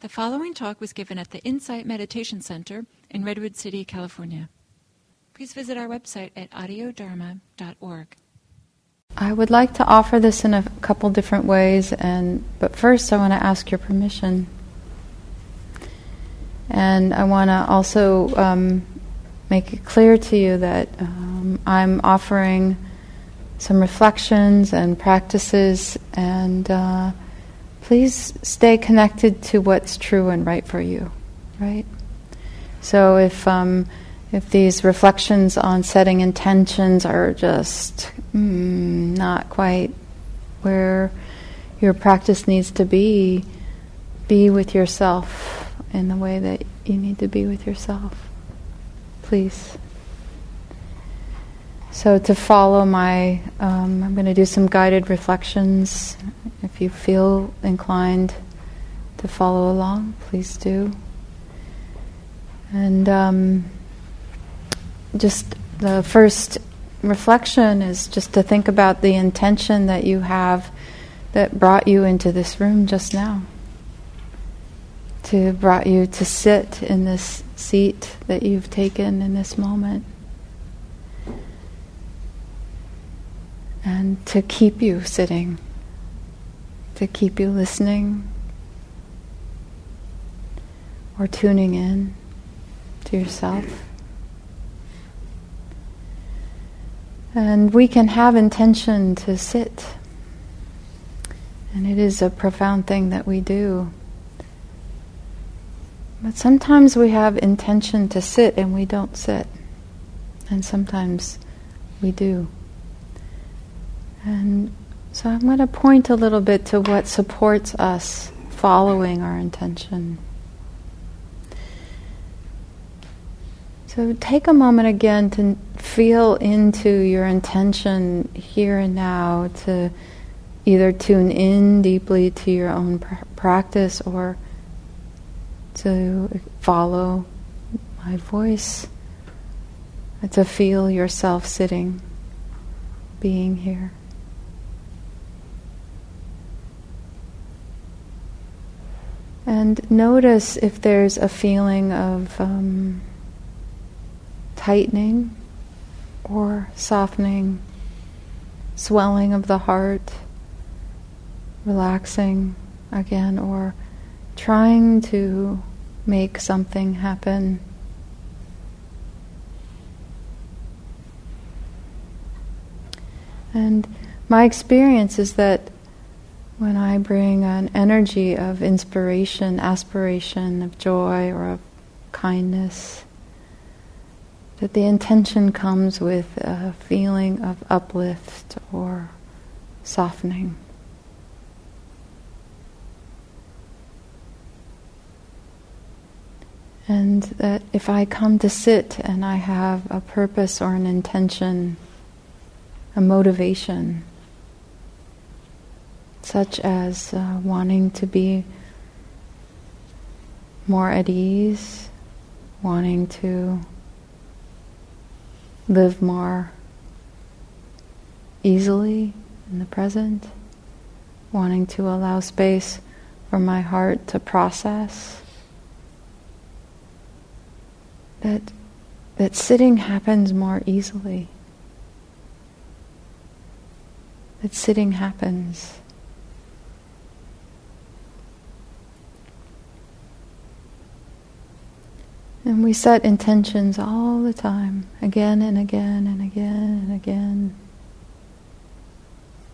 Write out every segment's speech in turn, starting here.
The following talk was given at the Insight Meditation Center in Redwood City, California. Please visit our website at audiodharma.org. I would like to offer this in a couple different ways, and but first I want to ask your permission. And I want to also um, make it clear to you that um, I'm offering some reflections and practices, and uh, please stay connected to what's true and right for you, right? So if um, if these reflections on setting intentions are just mm, not quite where your practice needs to be, be with yourself in the way that you need to be with yourself. Please. So, to follow my, um, I'm going to do some guided reflections. If you feel inclined to follow along, please do. And um, just the first reflection is just to think about the intention that you have that brought you into this room just now to brought you to sit in this seat that you've taken in this moment. And to keep you sitting, to keep you listening or tuning in to yourself. And we can have intention to sit. And it is a profound thing that we do. But sometimes we have intention to sit and we don't sit. And sometimes we do. And so I'm going to point a little bit to what supports us following our intention. So take a moment again to feel into your intention here and now to either tune in deeply to your own pr- practice or to follow my voice, to feel yourself sitting, being here. And notice if there's a feeling of um, tightening or softening, swelling of the heart, relaxing again, or trying to make something happen. And my experience is that when I bring an energy of inspiration, aspiration, of joy, or of kindness, that the intention comes with a feeling of uplift or softening. And that if I come to sit and I have a purpose or an intention, a motivation, such as uh, wanting to be more at ease, wanting to live more easily in the present, wanting to allow space for my heart to process that that sitting happens more easily. That sitting happens. And we set intentions all the time, again and again and again and again.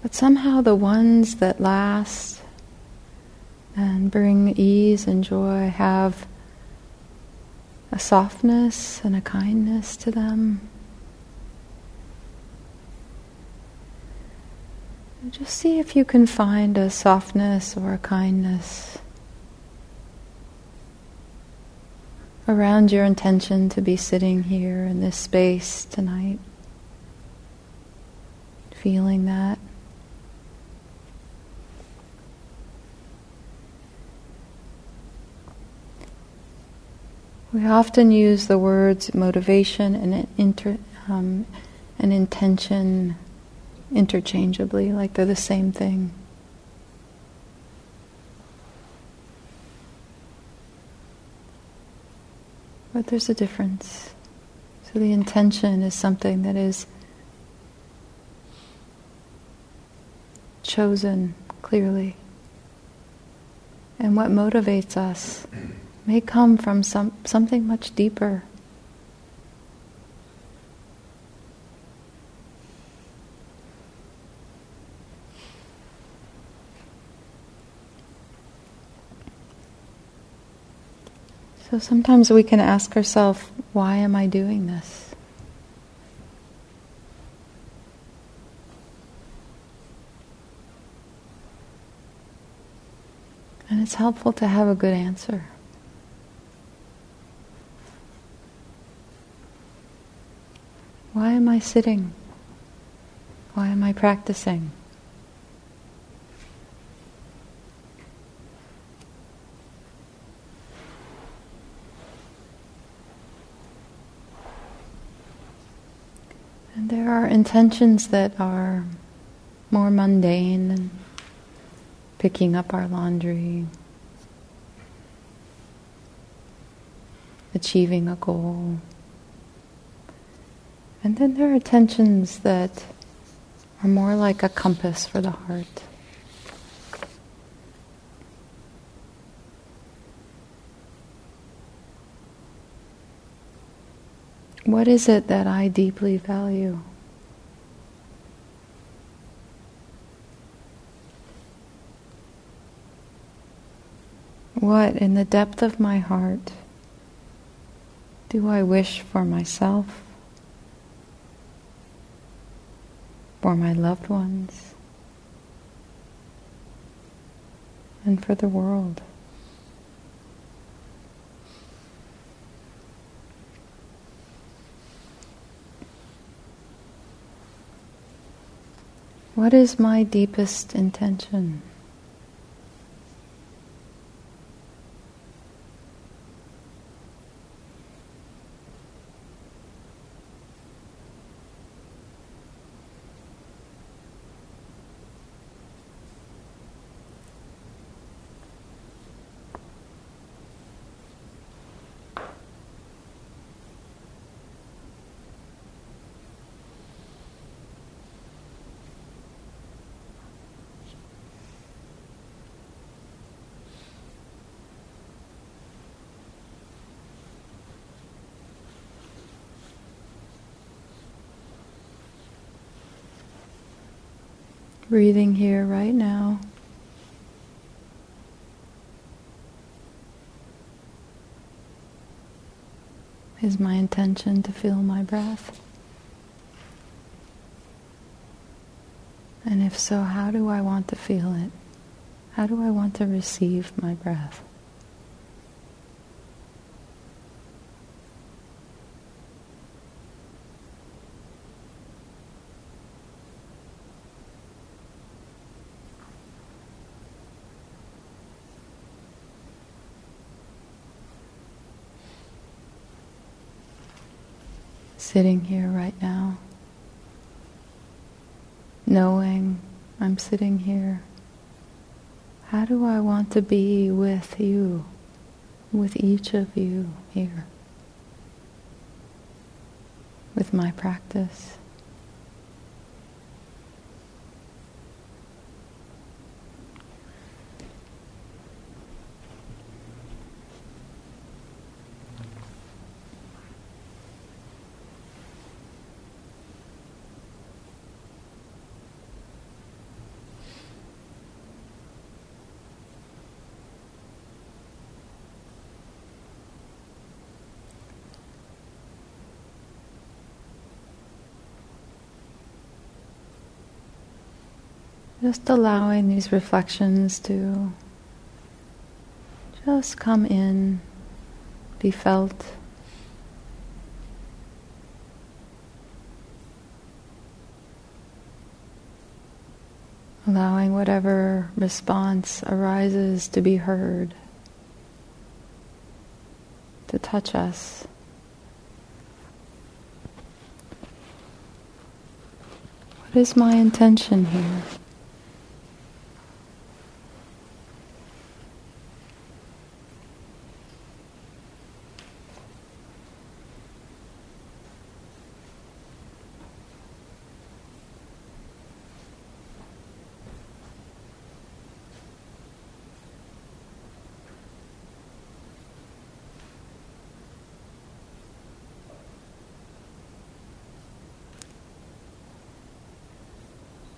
But somehow the ones that last and bring ease and joy have a softness and a kindness to them. Just see if you can find a softness or a kindness around your intention to be sitting here in this space tonight. Feeling that. We often use the words motivation and inter, um, intention interchangeably, like they're the same thing. But there's a difference. So the intention is something that is chosen clearly. And what motivates us may come from some, something much deeper. So sometimes we can ask ourselves, why am I doing this? And it's helpful to have a good answer. Why am I sitting? Why am I practicing? And there are intentions that are more mundane and picking up our laundry, achieving a goal. And then there are tensions that are more like a compass for the heart. What is it that I deeply value? What in the depth of my heart do I wish for myself, for my loved ones, and for the world? What is my deepest intention? Breathing here right now. Is my intention to feel my breath? And if so, how do I want to feel it? How do I want to receive my breath? Sitting here right now, knowing I'm sitting here. How do I want to be with you, with each of you here, with my practice? Just allowing these reflections to just come in, be felt. Allowing whatever response arises to be heard, to touch us. What is my intention here?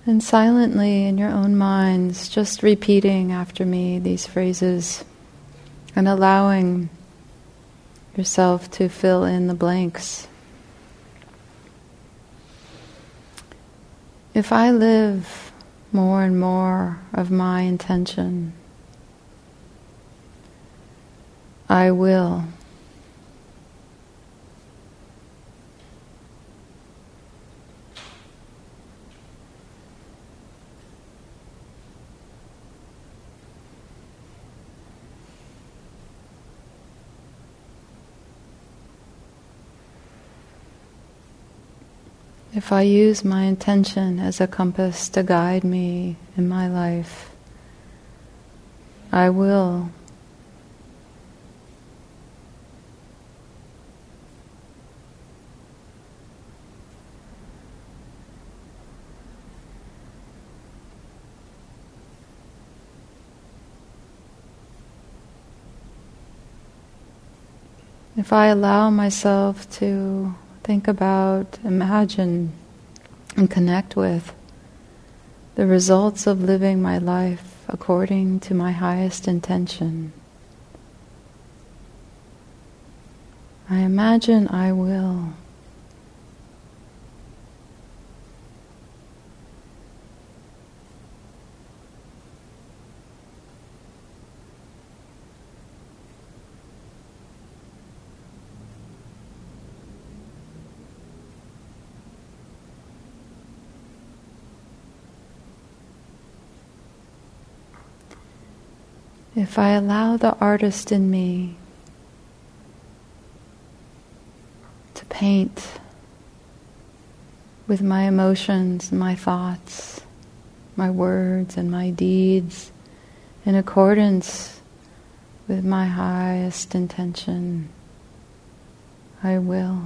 And silently in your own minds, just repeating after me these phrases and allowing yourself to fill in the blanks. If I live more and more of my intention, I will. If I use my intention as a compass to guide me in my life, I will. If I allow myself to think about, imagine, and connect with the results of living my life according to my highest intention. I imagine I will. If I allow the artist in me to paint with my emotions, my thoughts, my words, and my deeds in accordance with my highest intention, I will.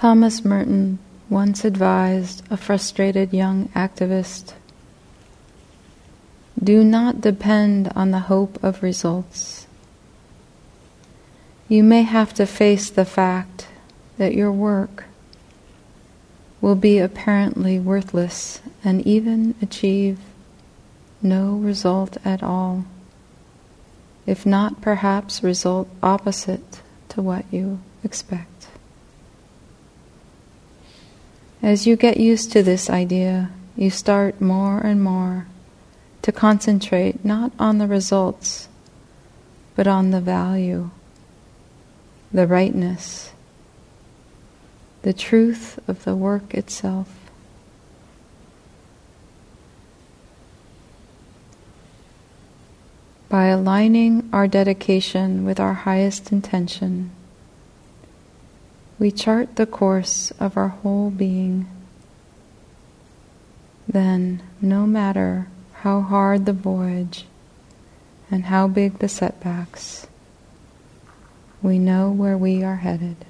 Thomas Merton once advised a frustrated young activist do not depend on the hope of results. You may have to face the fact that your work will be apparently worthless and even achieve no result at all, if not perhaps result opposite to what you expect. As you get used to this idea, you start more and more to concentrate not on the results, but on the value, the rightness, the truth of the work itself. By aligning our dedication with our highest intention, we chart the course of our whole being. Then, no matter how hard the voyage and how big the setbacks, we know where we are headed.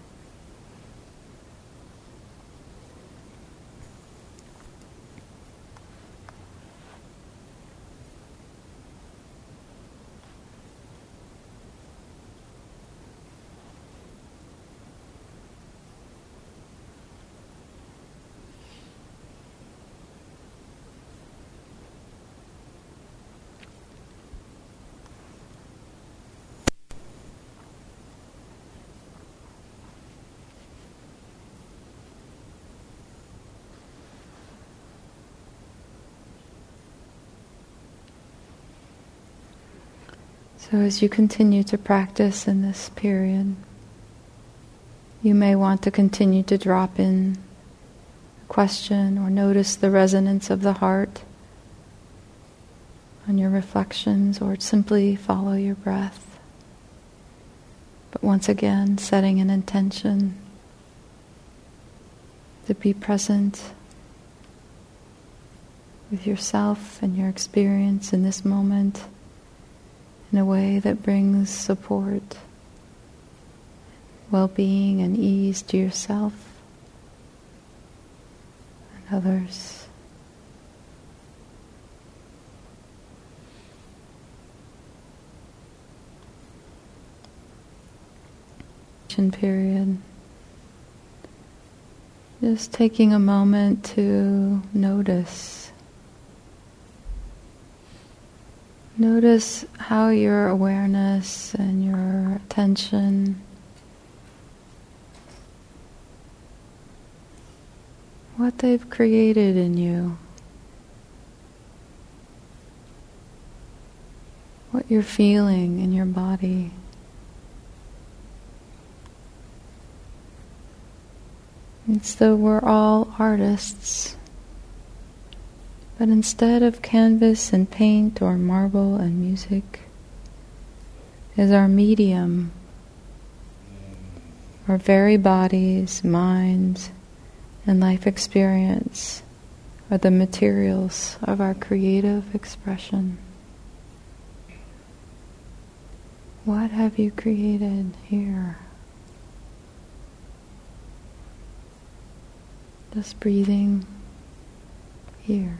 So, as you continue to practice in this period, you may want to continue to drop in a question or notice the resonance of the heart on your reflections or simply follow your breath. But once again, setting an intention to be present with yourself and your experience in this moment in a way that brings support, well being, and ease to yourself and others. Period. Just taking a moment to notice. Notice how your awareness and your attention, what they've created in you, what you're feeling in your body. It's though we're all artists. But instead of canvas and paint or marble and music, is our medium, our very bodies, minds, and life experience are the materials of our creative expression. What have you created here? Just breathing here.